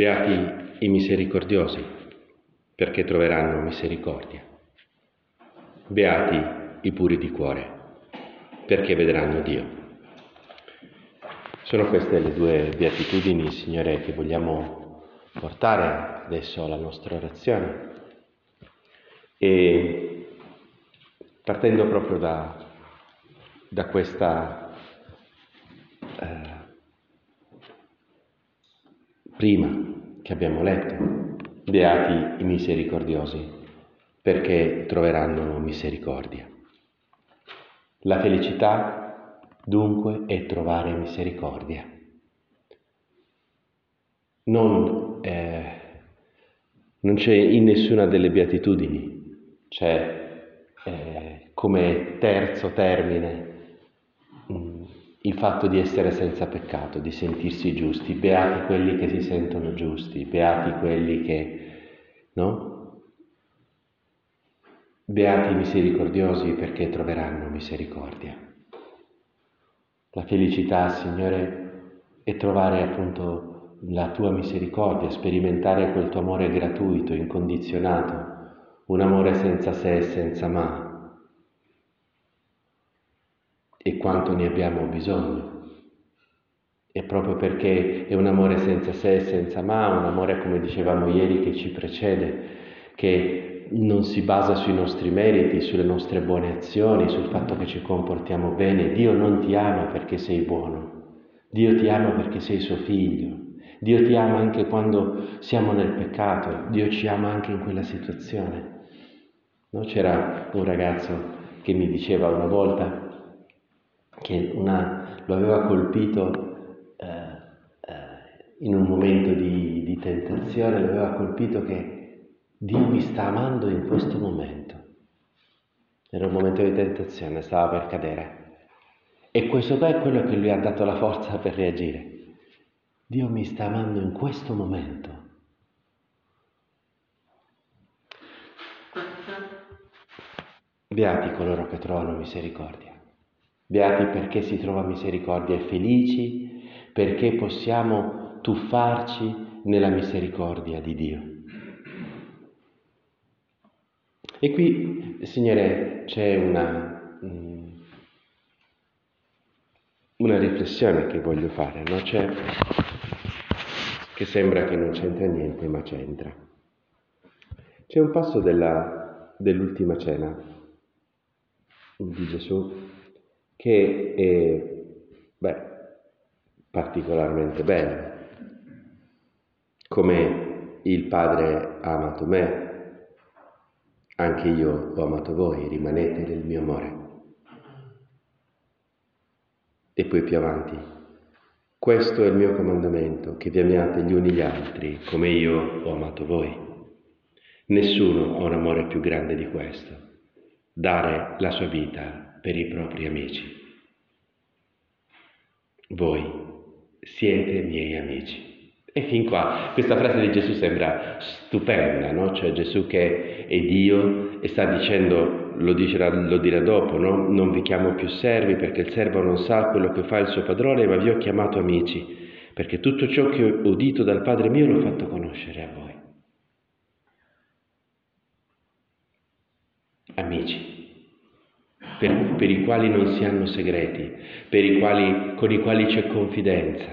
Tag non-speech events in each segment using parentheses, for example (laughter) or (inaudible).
Beati i misericordiosi, perché troveranno misericordia. Beati i puri di cuore, perché vedranno Dio. Sono queste le due beatitudini, Signore, che vogliamo portare adesso alla nostra orazione. E partendo proprio da, da questa eh, prima che abbiamo letto, beati i misericordiosi, perché troveranno misericordia. La felicità dunque è trovare misericordia. Non, eh, non c'è in nessuna delle beatitudini, c'è eh, come terzo termine il fatto di essere senza peccato, di sentirsi giusti, beati quelli che si sentono giusti, beati quelli che, no? Beati misericordiosi perché troveranno misericordia. La felicità, Signore, è trovare appunto la tua misericordia, sperimentare quel tuo amore gratuito, incondizionato, un amore senza se e senza ma, e quanto ne abbiamo bisogno. E proprio perché è un amore senza se e senza ma, un amore come dicevamo ieri che ci precede, che non si basa sui nostri meriti, sulle nostre buone azioni, sul fatto che ci comportiamo bene. Dio non ti ama perché sei buono, Dio ti ama perché sei suo figlio. Dio ti ama anche quando siamo nel peccato, Dio ci ama anche in quella situazione. No? C'era un ragazzo che mi diceva una volta, che una, lo aveva colpito eh, eh, in un momento di, di tentazione, lo aveva colpito che Dio mi sta amando in questo momento. Era un momento di tentazione, stava per cadere. E questo qua è quello che lui ha dato la forza per reagire. Dio mi sta amando in questo momento. Beati coloro che trovano misericordia. Beati perché si trova misericordia e felici perché possiamo tuffarci nella misericordia di Dio. E qui, Signore, c'è una, mm, una riflessione che voglio fare, no? C'è, che sembra che non c'entra niente, ma c'entra. C'è un passo della, dell'ultima cena di Gesù che è beh, particolarmente bello. Come il Padre ha amato me, anche io ho amato voi, rimanete nel mio amore. E poi più avanti, questo è il mio comandamento, che vi amiate gli uni gli altri, come io ho amato voi. Nessuno ha un amore più grande di questo, dare la sua vita per i propri amici. Voi siete miei amici. E fin qua questa frase di Gesù sembra stupenda, no? Cioè Gesù che è Dio e sta dicendo, lo, dirà, lo dirà dopo, no? Non vi chiamo più servi perché il servo non sa quello che fa il suo padrone, ma vi ho chiamato amici, perché tutto ciò che ho udito dal Padre mio l'ho fatto conoscere a voi. Amici per, per i quali non si hanno segreti, i quali, con i quali c'è confidenza.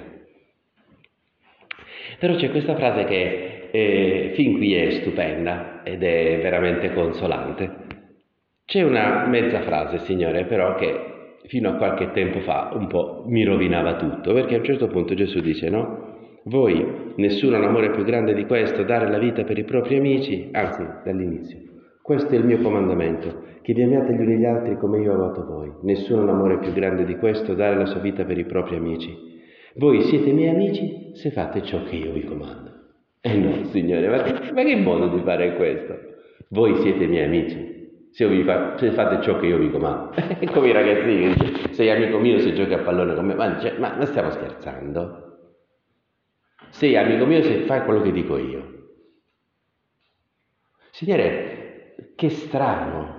Però c'è questa frase che eh, fin qui è stupenda ed è veramente consolante. C'è una mezza frase, Signore, però che fino a qualche tempo fa un po' mi rovinava tutto, perché a un certo punto Gesù dice, no? Voi, nessuno ha un amore più grande di questo, dare la vita per i propri amici, anzi, dall'inizio. Questo è il mio comandamento, che vi amiate gli uni gli altri come io ho amato voi. Nessuno ha un amore più grande di questo, dare la sua vita per i propri amici. Voi siete miei amici se fate ciò che io vi comando. Eh no, Signore, ma che, ma che modo di fare questo? Voi siete miei amici se, fa, se fate ciò che io vi comando. (laughs) Come i ragazzini sei amico mio se giochi a pallone con me. Ma, cioè, ma, ma stiamo scherzando? Sei amico mio se fai quello che dico io. Signore, che strano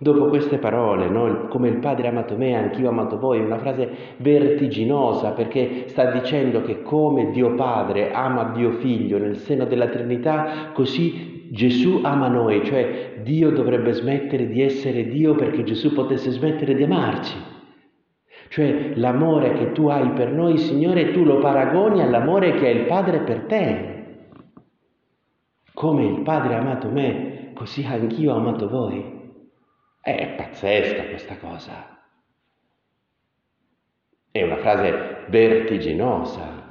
Dopo queste parole, no? come il Padre ha amato me, anch'io ho amato voi, è una frase vertiginosa perché sta dicendo che come Dio Padre ama Dio Figlio nel seno della Trinità, così Gesù ama noi, cioè Dio dovrebbe smettere di essere Dio perché Gesù potesse smettere di amarci. Cioè l'amore che tu hai per noi, Signore, tu lo paragoni all'amore che ha il Padre per te. Come il Padre ha amato me, così anch'io ho amato voi. È pazzesca questa cosa. È una frase vertiginosa.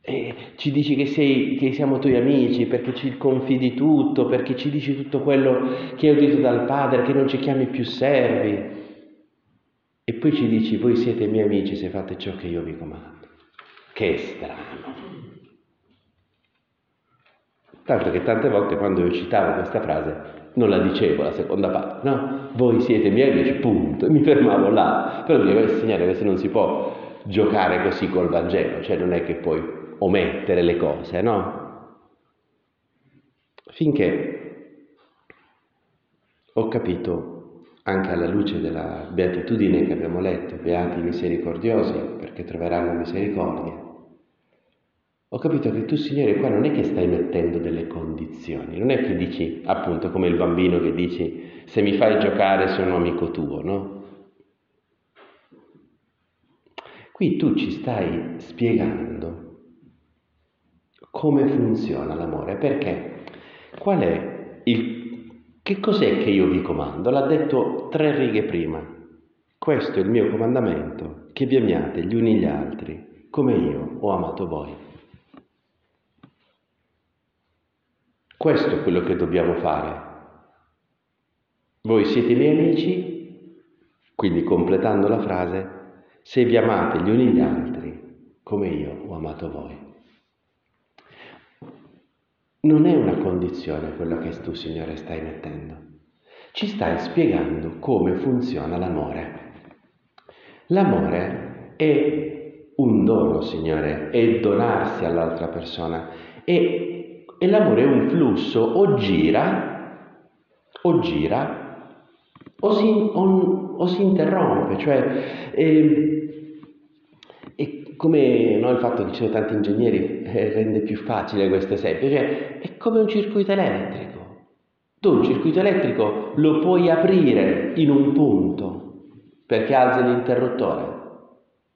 E ci dici che, sei, che siamo tuoi amici perché ci confidi tutto, perché ci dici tutto quello che hai udito dal Padre, che non ci chiami più servi. E poi ci dici, voi siete miei amici se fate ciò che io vi comando. Che strano. Tanto che tante volte quando io citavo questa frase non la dicevo la seconda parte, no? Voi siete miei amici, punto, mi fermavo là. Però devo insegnare che se non si può giocare così col Vangelo, cioè non è che puoi omettere le cose, no? Finché ho capito, anche alla luce della beatitudine che abbiamo letto, beati misericordiosi perché troveranno misericordia, ho capito che tu, Signore, qua non è che stai mettendo delle condizioni, non è che dici, appunto, come il bambino che dici, se mi fai giocare sono amico tuo, no? Qui tu ci stai spiegando come funziona l'amore, perché qual è il... che cos'è che io vi comando? L'ha detto tre righe prima. Questo è il mio comandamento, che vi amiate gli uni gli altri, come io ho amato voi. Questo è quello che dobbiamo fare. Voi siete miei amici, quindi completando la frase, se vi amate gli uni gli altri come io ho amato voi. Non è una condizione quello che tu, Signore, stai mettendo. Ci stai spiegando come funziona l'amore. L'amore è un dono, Signore, è donarsi all'altra persona, è e l'amore è un flusso, o gira, o gira, o si, o, o si interrompe, cioè eh, come no, il fatto che ci sono tanti ingegneri eh, rende più facile questo esempio, cioè è come un circuito elettrico. Tu un circuito elettrico lo puoi aprire in un punto perché alzi l'interruttore,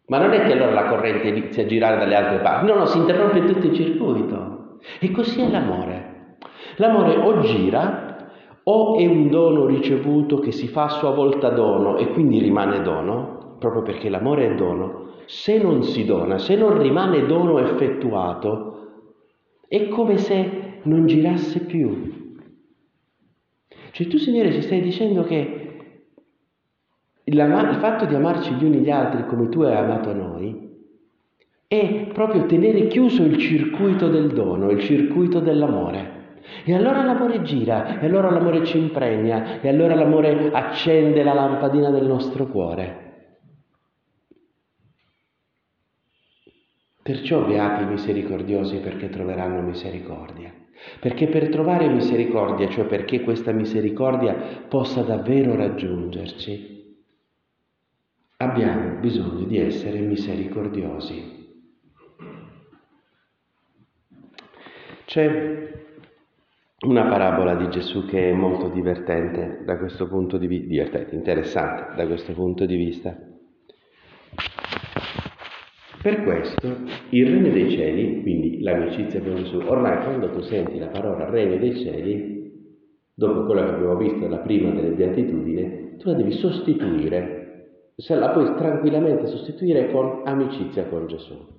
ma non è che allora la corrente inizia a girare dalle altre parti, no, no, si interrompe tutto il circuito. E così è l'amore. L'amore o gira o è un dono ricevuto che si fa a sua volta dono e quindi rimane dono, proprio perché l'amore è dono. Se non si dona, se non rimane dono effettuato, è come se non girasse più. Cioè tu Signore ci stai dicendo che il, fatto di amarci gli uni gli altri come tu hai amato noi è proprio tenere chiuso il circuito del dono, il circuito dell'amore. E allora l'amore gira, e allora l'amore ci impregna, e allora l'amore accende la lampadina del nostro cuore. Perciò beati i misericordiosi perché troveranno misericordia. Perché per trovare misericordia, cioè perché questa misericordia possa davvero raggiungerci, abbiamo bisogno di essere misericordiosi. C'è una parabola di Gesù che è molto divertente da questo punto di vista, divertente, interessante da questo punto di vista. Per questo il regno dei cieli, quindi l'amicizia con Gesù, ormai quando tu senti la parola regno dei cieli, dopo quello che abbiamo visto la prima delle beatitudini, tu la devi sostituire, se la puoi tranquillamente sostituire con amicizia con Gesù.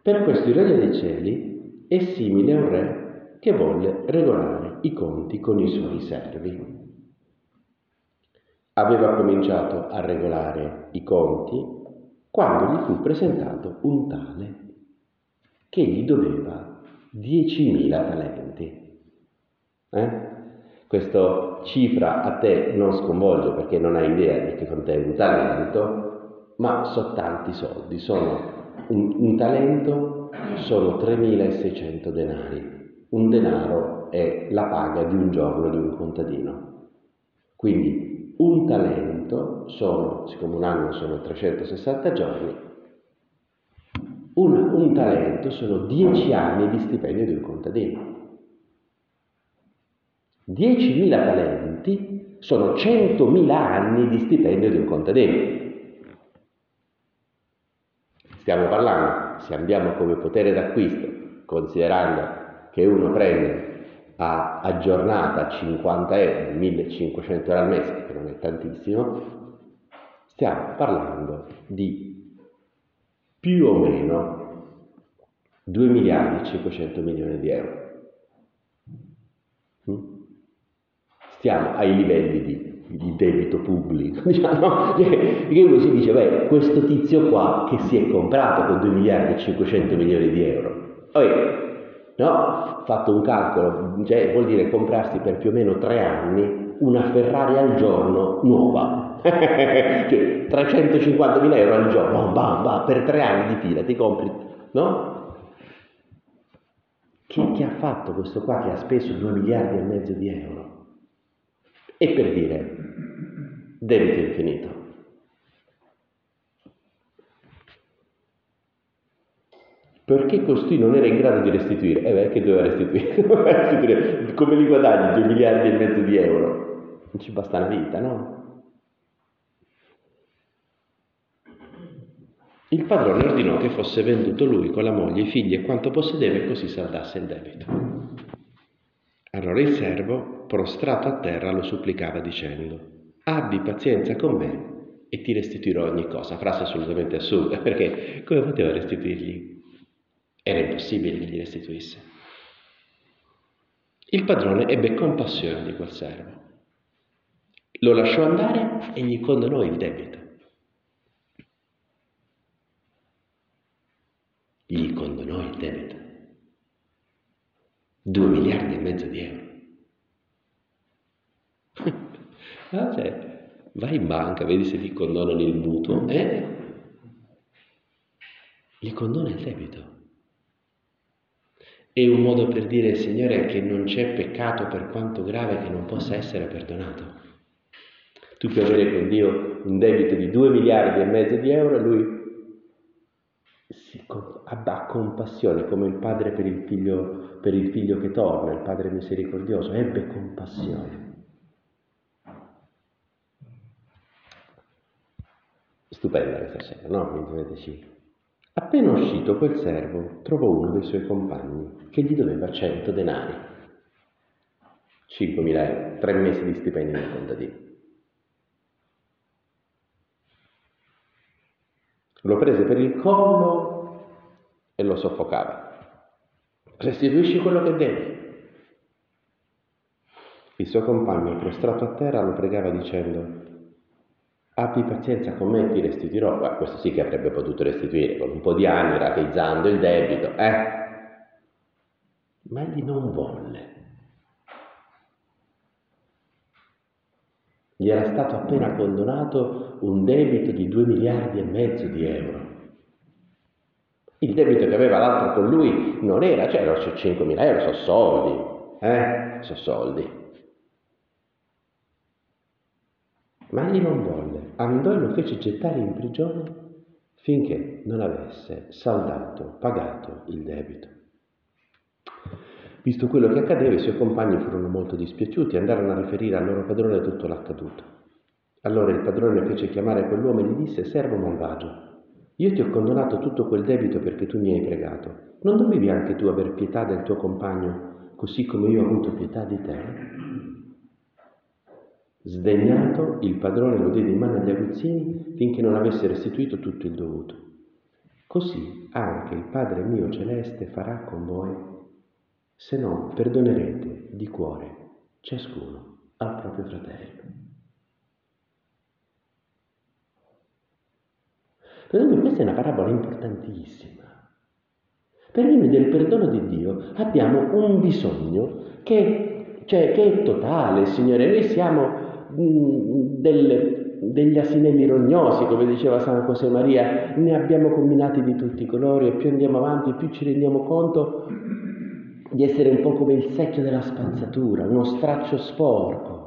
Per questo il regno dei cieli è simile a un re che volle regolare i conti con i suoi servi. Aveva cominciato a regolare i conti quando gli fu presentato un tale che gli doveva 10.000 talenti. Eh? Questa cifra a te non sconvolge perché non hai idea di che contiene un talento, ma sono tanti soldi, sono un, un talento sono 3.600 denari. un denaro è la paga di un giorno di un contadino. Quindi un talento sono, siccome un anno sono 360 giorni, un, un talento sono 10 anni di stipendio di un contadino. 10.000 talenti sono 100.000 anni di stipendio di un contadino. Stiamo parlando, se andiamo come potere d'acquisto, considerando che uno prende a, a giornata 50 euro, 1500 euro al mese, che non è tantissimo, stiamo parlando di più o meno 2 miliardi e 500 milioni di euro. Mm? Stiamo ai livelli di di debito pubblico, (laughs) diciamo, che uno si dice, beh, questo tizio qua che si è comprato con 2 miliardi e 500 milioni di euro, Vabbè, no? Fatto un calcolo, cioè, vuol dire comprarsi per più o meno tre anni una Ferrari al giorno nuova, (laughs) cioè 350 mila euro al giorno, bam, bam, per tre anni di fila ti compri, no? Chi, chi ha fatto questo qua che ha speso 2 miliardi e mezzo di euro? E per dire, debito infinito. Perché costui non era in grado di restituire? Eh beh, che doveva restituire? (laughs) Come li guadagni 2 miliardi e mezzo di euro? Non ci basta una vita, no? Il padrone ordinò che fosse venduto lui con la moglie, i figli e quanto possedeva e così saldasse il debito. Allora il servo prostrato a terra, lo supplicava dicendo, abbi pazienza con me e ti restituirò ogni cosa. Frase assolutamente assurda, (laughs) perché come poteva restituirgli? Era impossibile che gli restituisse. Il padrone ebbe compassione di quel servo. Lo lasciò andare e gli condonò il debito. Gli condonò il debito. Due miliardi e mezzo di euro. Ah, cioè, vai in banca, vedi se ti condonano il mutuo, eh? Gli condona il debito. È un modo per dire, Signore, che non c'è peccato per quanto grave che non possa essere perdonato. Tu puoi avere con Dio un debito di 2 miliardi e mezzo di euro e lui si, ha compassione come il padre per il, figlio, per il figlio che torna, il padre misericordioso, ebbe compassione. Stupenda questa scena, no? Quindi dovete sì. Appena uscito quel servo trovò uno dei suoi compagni che gli doveva 100 denari, 5.000 euro, tre mesi di stipendio nel contadino. Lo prese per il collo e lo soffocava. Restituisci quello che devi. Il suo compagno, prostrato a terra, lo pregava dicendo, abbi pazienza con me ti restituirò. Beh, questo sì che avrebbe potuto restituire con un po' di anni, rateizzando il debito, eh? Ma egli non volle. Gli era stato appena condonato un debito di 2 miliardi e mezzo di euro. Il debito che aveva l'altro con lui non era, cioè erano 5 mila euro, sono soldi, eh? Sono soldi. Ma egli non volle, andò e lo fece gettare in prigione finché non avesse saldato, pagato il debito. Visto quello che accadeva, i suoi compagni furono molto dispiaciuti e andarono a riferire al loro padrone tutto l'accaduto. Allora il padrone fece chiamare quell'uomo e gli disse, servo malvagio, io ti ho condonato tutto quel debito perché tu mi hai pregato. Non dovevi anche tu aver pietà del tuo compagno, così come io ho avuto pietà di te? Sdegnato, il padrone lo diede in mano agli aguzzini finché non avesse restituito tutto il dovuto. Così anche il Padre mio celeste farà con voi se non perdonerete di cuore ciascuno al proprio fratello. Per noi questa è una parabola importantissima, perché noi del perdono di Dio abbiamo un bisogno che, cioè, che è totale, Signore, noi siamo mh, mm, del, degli asinelli rognosi, come diceva San José Maria, ne abbiamo combinati di tutti i colori e più andiamo avanti più ci rendiamo conto di essere un po' come il secchio della spazzatura, uno straccio sporco.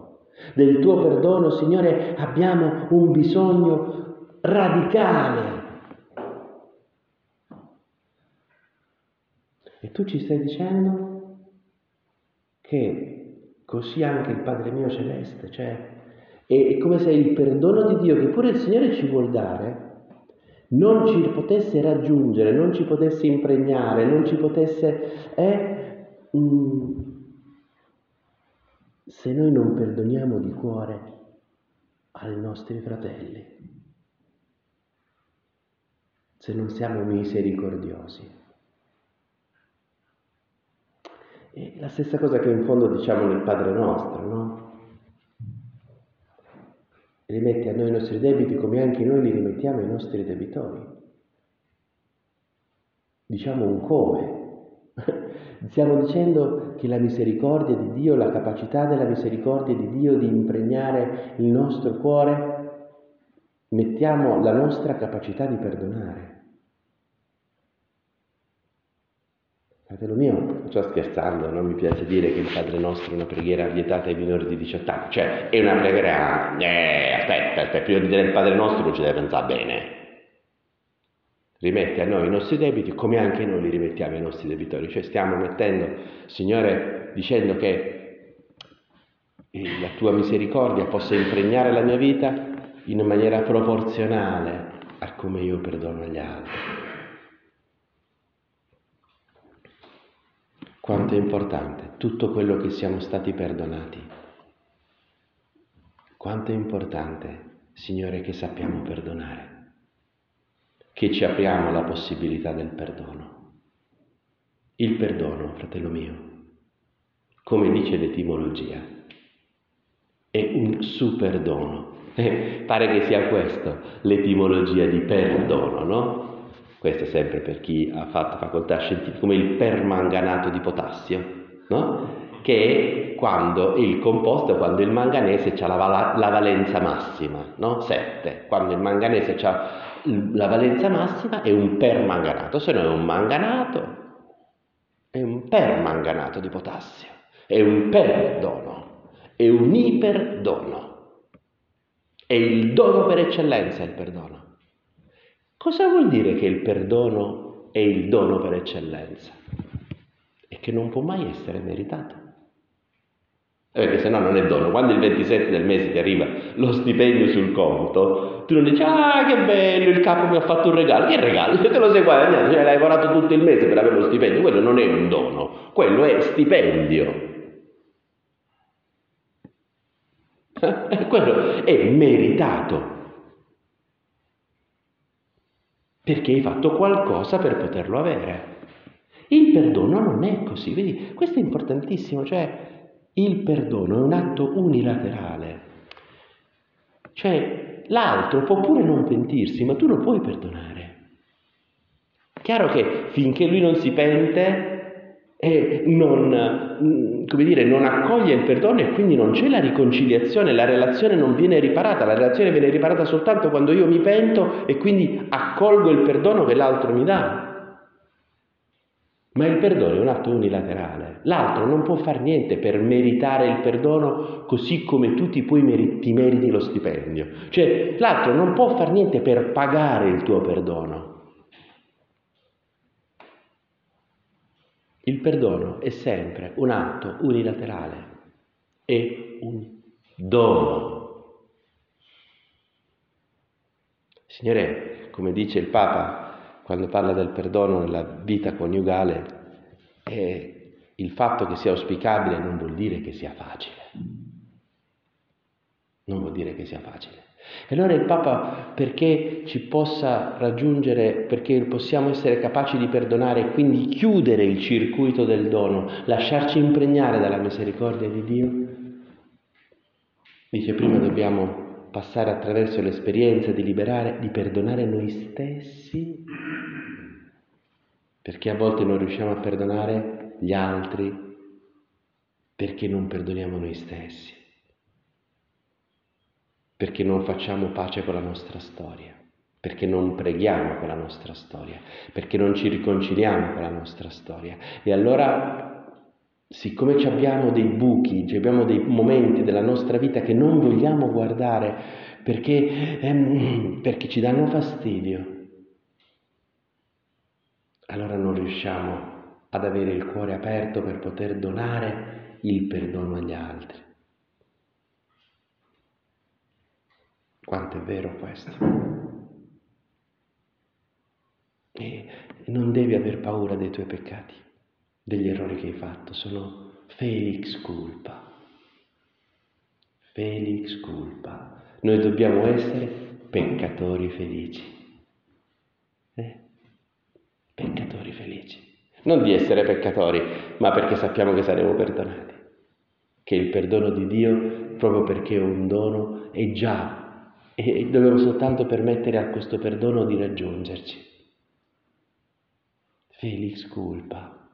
Del tuo perdono, Signore, abbiamo un bisogno radicale. E tu ci stai dicendo che così anche il Padre mio celeste, cioè è come se il perdono di Dio che pure il Signore ci vuol dare, non ci potesse raggiungere, non ci potesse impregnare, non ci potesse... Eh, mm, se noi non perdoniamo di cuore ai nostri fratelli, se non siamo misericordiosi. E la stessa cosa che in fondo diciamo nel Padre nostro, no? rimetti a noi i nostri debiti come anche noi li rimettiamo ai nostri debitori. Diciamo un come. (laughs) Stiamo dicendo che la misericordia di Dio, la capacità della misericordia di Dio di impregnare il nostro cuore, mettiamo la nostra capacità di perdonare. Fratello mio, sto scherzando, non mi piace dire che il Padre Nostro è una preghiera vietata ai minori di 18 anni, cioè è una preghiera, eh, aspetta, aspetta, prima di dire il Padre Nostro non ci deve pensare bene. Rimette a noi i nostri debiti come anche noi li rimettiamo ai nostri debitori, cioè stiamo mettendo, Signore, dicendo che la tua misericordia possa impregnare la mia vita in maniera proporzionale a come io perdono gli altri. Quanto è importante tutto quello che siamo stati perdonati. Quanto è importante, Signore, che sappiamo perdonare, che ci apriamo alla possibilità del perdono. Il perdono, fratello mio, come dice l'etimologia, è un superdono. (laughs) Pare che sia questo l'etimologia di perdono, no? Questo sempre per chi ha fatto facoltà scientifiche, come il permanganato di potassio, no? che è quando il composto, quando il manganese ha la, la, valenza massima, no? 7, quando il manganese ha la valenza massima è un permanganato, se no è un manganato, è un permanganato di potassio, è un perdono, è un iperdono, è il dono per eccellenza il perdono. Cosa vuol dire che il perdono è il dono per eccellenza? E che non può mai essere meritato. Eh, perché se no non è dono. Quando il 27 del mese ti arriva lo stipendio sul conto, tu non dici, ah che bello, il capo mi ha fatto un regalo. Che regalo? (laughs) Te lo sei guadagnato, cioè, hai lavorato tutto il mese per avere lo stipendio. Quello non è un dono, quello è stipendio. (laughs) quello è meritato perché hai fatto qualcosa per poterlo avere. Il perdono non è così, vedi, questo è importantissimo, cioè il perdono è un atto unilaterale. Cioè l'altro può pure non pentirsi, ma tu lo puoi perdonare. Chiaro che finché lui non si pente, e non, mm, dire, non accoglie il perdono e quindi non c'è la riconciliazione, la relazione non viene riparata, la relazione viene riparata soltanto quando io mi pento e quindi accolgo il perdono che l'altro mi dà. Ma il perdono è un atto unilaterale, l'altro non può fare niente per meritare il perdono così come tu ti, meriti, ti meriti lo stipendio. Cioè l'altro non può fare niente per pagare il tuo perdono. Il perdono è sempre un atto unilaterale, è un dono. Signore, come dice il Papa quando parla del perdono nella vita coniugale, è il fatto che sia auspicabile non vuol dire che sia facile. Non vuol dire che sia facile. E allora il Papa, perché ci possa raggiungere, perché possiamo essere capaci di perdonare e quindi chiudere il circuito del dono, lasciarci impregnare dalla misericordia di Dio, dice prima dobbiamo passare attraverso l'esperienza di liberare, di perdonare noi stessi, perché a volte non riusciamo a perdonare gli altri perché non perdoniamo noi stessi perché non facciamo pace con la nostra storia, perché non preghiamo con la nostra storia, perché non ci riconciliamo con la nostra storia. E allora siccome abbiamo dei buchi, abbiamo dei momenti della nostra vita che non vogliamo guardare perché, ehm, perché ci danno fastidio, allora non riusciamo ad avere il cuore aperto per poter donare il perdono agli altri. Quanto è vero questo? E non devi aver paura dei tuoi peccati, degli errori che hai fatto, sono felix culpa. Felix culpa. Noi dobbiamo essere peccatori felici. Eh? Peccatori felici. Non di essere peccatori, ma perché sappiamo che saremo perdonati. Che il perdono di Dio, proprio perché è un dono, è già e dobbiamo soltanto permettere a questo perdono di raggiungerci. Felix culpa.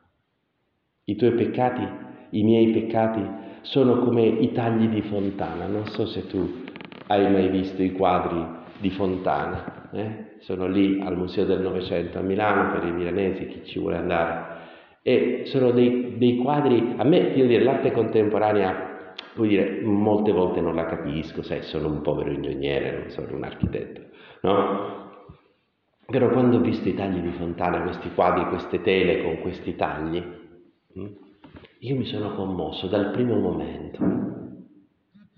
I tuoi peccati, i miei peccati, sono come i tagli di Fontana. Non so se tu hai mai visto i quadri di Fontana. Eh? Sono lì al Museo del Novecento a Milano per i milanesi, chi ci vuole andare. E sono dei, dei quadri, a me, io dire, l'arte contemporanea Vuol dire, molte volte non la capisco, sai, sono un povero ingegnere, non sono un architetto, no? Però quando ho visto i tagli di Fontana, questi quadri, queste tele con questi tagli, hm, io mi sono commosso dal primo momento,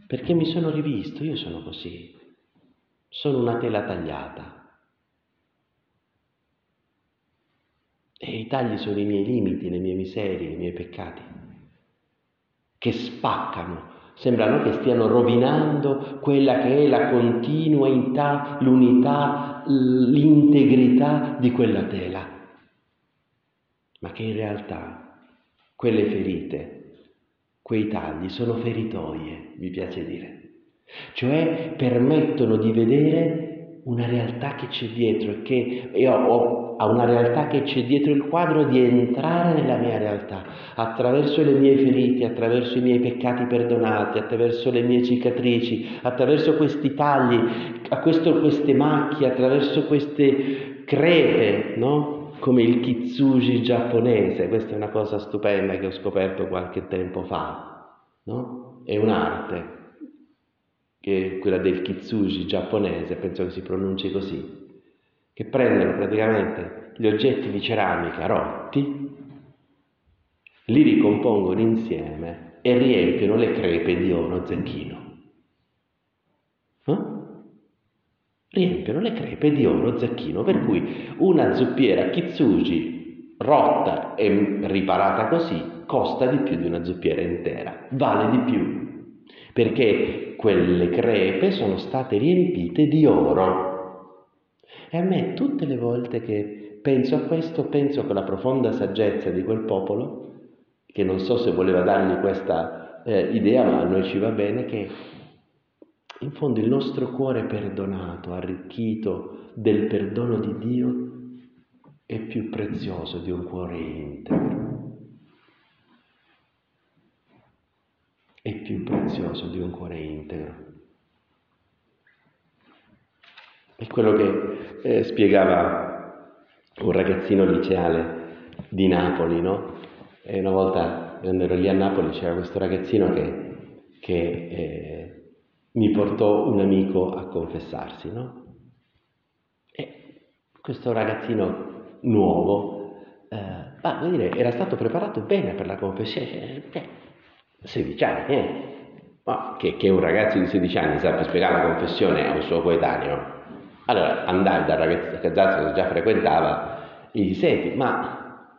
perché mi sono rivisto, io sono così, sono una tela tagliata. E i tagli sono i miei limiti, le mie miserie, i miei peccati che spaccano, sembrano che stiano rovinando quella che è la continuità, l'unità, l'integrità di quella tela, ma che in realtà quelle ferite, quei tagli sono feritoie, mi piace dire, cioè permettono di vedere una realtà che c'è dietro e che io ho a una realtà che c'è dietro il quadro di entrare nella mia realtà attraverso le mie ferite, attraverso i miei peccati perdonati, attraverso le mie cicatrici, attraverso questi tagli, questo, queste macchie, attraverso queste crepe, no? come il kitsuji giapponese, questa è una cosa stupenda che ho scoperto qualche tempo fa, no? è un'arte che è quella del kitsuji giapponese, penso che si pronunci così, che prendono praticamente gli oggetti di ceramica rotti, li ricompongono insieme e riempiono le crepe di oro zecchino. Eh? Riempiono le crepe di oro zecchino, per cui una zuppiera kitsuji rotta e riparata così costa di più di una zuppiera intera, vale di più perché quelle crepe sono state riempite di oro. E a me tutte le volte che penso a questo, penso con la profonda saggezza di quel popolo, che non so se voleva dargli questa eh, idea, ma a noi ci va bene, che in fondo il nostro cuore perdonato, arricchito del perdono di Dio, è più prezioso di un cuore integro. è più prezioso di un cuore integro. È quello che eh, spiegava un ragazzino liceale di Napoli, no? E una volta quando ero lì a Napoli c'era questo ragazzino che, che eh, mi portò un amico a confessarsi, no? E questo ragazzino nuovo, eh, ma, dire, era stato preparato bene per la confessione, cioè, 16 anni, eh? Ma che, che, un ragazzo di 16 anni sappia spiegare la confessione a un suo coetaneo. Allora andai dal ragazzo che già frequentava e gli senti, ma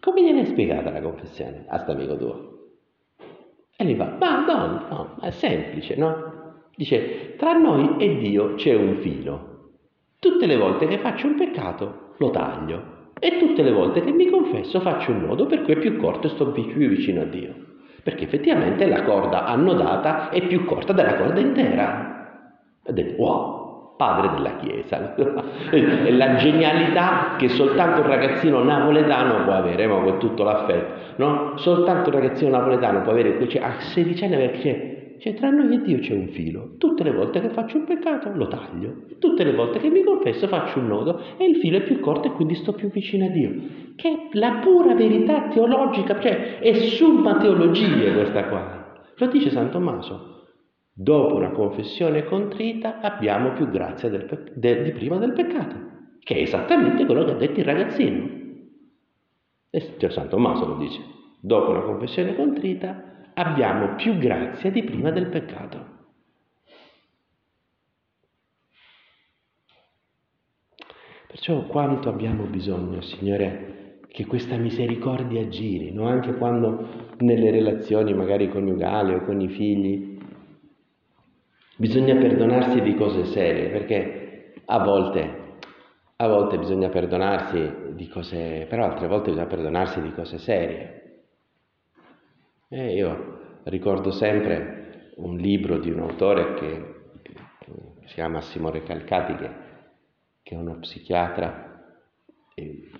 come hai spiegata la confessione a sto amico tuo? E gli fa, ma no, no, è semplice, no? Dice, tra noi e Dio c'è un filo. Tutte le volte che faccio un peccato lo taglio e tutte le volte che mi confesso faccio un nodo per cui è più corto e sto più vicino a Dio perché effettivamente la corda annodata è più corta della corda intera. Ha detto, wow, padre della Chiesa. è (laughs) la genialità che soltanto un ragazzino napoletano può avere, ma con tutto l'affetto, no? Soltanto un ragazzino napoletano può avere, cioè, a 16 anni perché cioè, tra noi e Dio c'è un filo. Tutte le volte che faccio un peccato lo taglio. Tutte le volte che mi confesso faccio un nodo e il filo è più corto e quindi sto più vicino a Dio. che è la pura verità teologica, cioè è summa teologia questa qua. Lo dice San Tommaso. Dopo una confessione contrita abbiamo più grazia del pe- de- di prima del peccato, che è esattamente quello che ha detto il ragazzino. E cioè San Tommaso lo dice. Dopo una confessione contrita abbiamo più grazia di prima del peccato. Perciò quanto abbiamo bisogno, Signore, che questa misericordia giri, no? anche quando nelle relazioni magari coniugali o con i figli bisogna perdonarsi di cose serie, perché a volte, a volte bisogna perdonarsi di cose, però altre volte bisogna perdonarsi di cose serie. E io ricordo sempre un libro di un autore che, che si chiama Simone Calcati, che che è uno psichiatra, e,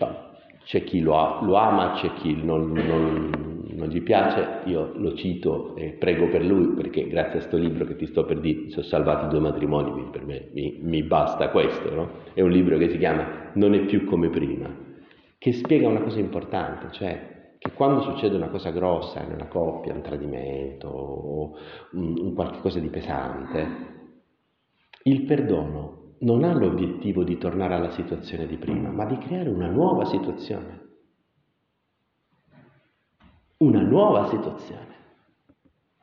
no, c'è chi lo, lo, ama, c'è chi non, non, non, gli piace, io lo cito e prego per lui perché grazie a questo libro che ti sto per dire sono salvati due matrimoni, quindi per me mi, mi basta questo, no? È un libro che si chiama Non è più come prima, che spiega una cosa importante, cioè che quando succede una cosa grossa nella coppia, un tradimento o un, un qualche di pesante, il perdono non ha l'obiettivo di tornare alla situazione di prima, ma di creare una nuova situazione. Una nuova situazione,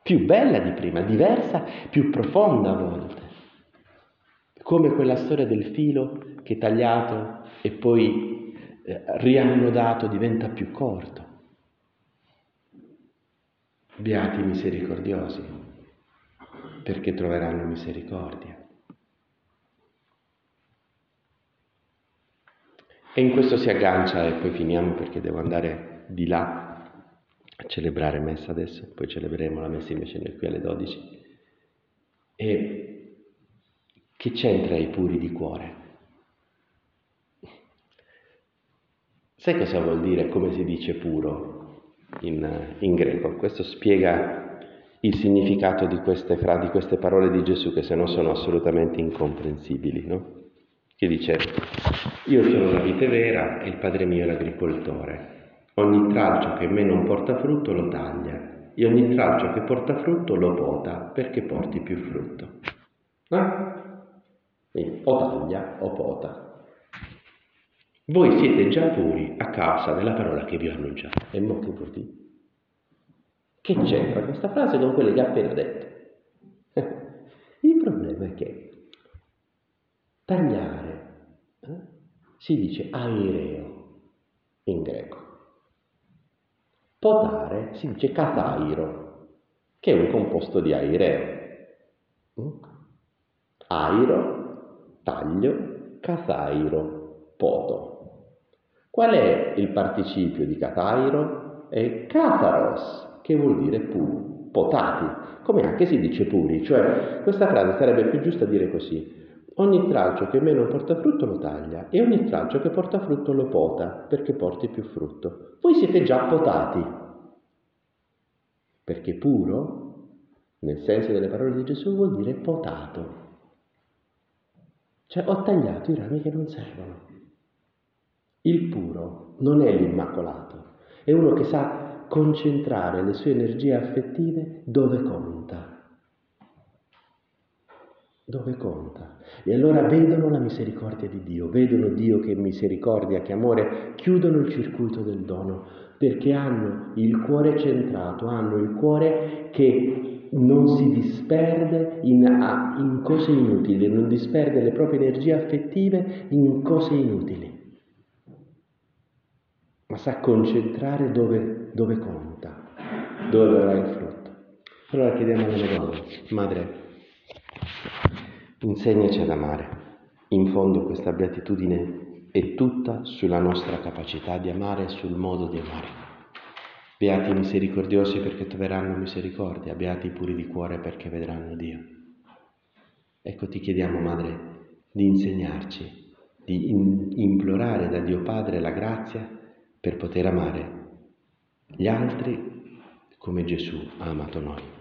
più bella di prima, diversa, più profonda a volte. Come quella storia del filo che tagliato e poi eh, riannodato diventa più corto. Beati misericordiosi, perché troveranno misericordia. E in questo si aggancia, e poi finiamo perché devo andare di là celebrare messa adesso, poi celebreremo la messa invece noi qui alle 12. E che c'entra i puri di cuore? Sai cosa vuol dire, come si dice puro in, in greco? Questo spiega il significato di queste, fra, di queste parole di Gesù che se no sono assolutamente incomprensibili, no? che dice io sono la vite vera e il Padre mio è l'agricoltore. Ogni tralcio che me non porta frutto lo taglia e ogni tralcio che porta frutto lo pota perché porti più frutto. Eh? Quindi, o taglia o pota. Voi siete già puri a causa della parola che vi ho annunciato. E mo che vuol dire? Che c'entra questa frase con quelle che ha appena detto? (laughs) Il problema è che Tagliare eh? si dice aireo in greco. Potare si dice catairo, che è un composto di aireo. Mm? Airo, taglio, catairo, poto. Qual è il participio di catairo? È cataros, che vuol dire pu, potati, come anche si dice puri, cioè questa frase sarebbe più giusta dire così. Ogni tralcio che meno porta frutto lo taglia e ogni tralcio che porta frutto lo pota perché porti più frutto. Voi siete già potati, perché puro, nel senso delle parole di Gesù, vuol dire potato. Cioè ho tagliato i rami che non servono. Il puro non è l'immacolato, è uno che sa concentrare le sue energie affettive dove conta dove conta. E allora vedono la misericordia di Dio, vedono Dio che misericordia, che amore, chiudono il circuito del dono, perché hanno il cuore centrato, hanno il cuore che non si disperde in, in cose inutili, non disperde le proprie energie affettive in cose inutili, ma sa concentrare dove, dove conta, dove avrà il frutto. Allora chiediamo alla Madonna, Madre, Insegnaci ad amare. In fondo questa beatitudine è tutta sulla nostra capacità di amare e sul modo di amare. Beati misericordiosi perché troveranno misericordia, beati puri di cuore perché vedranno Dio. Ecco ti chiediamo, Madre, di insegnarci, di in- implorare da Dio Padre la grazia per poter amare gli altri come Gesù ha amato noi.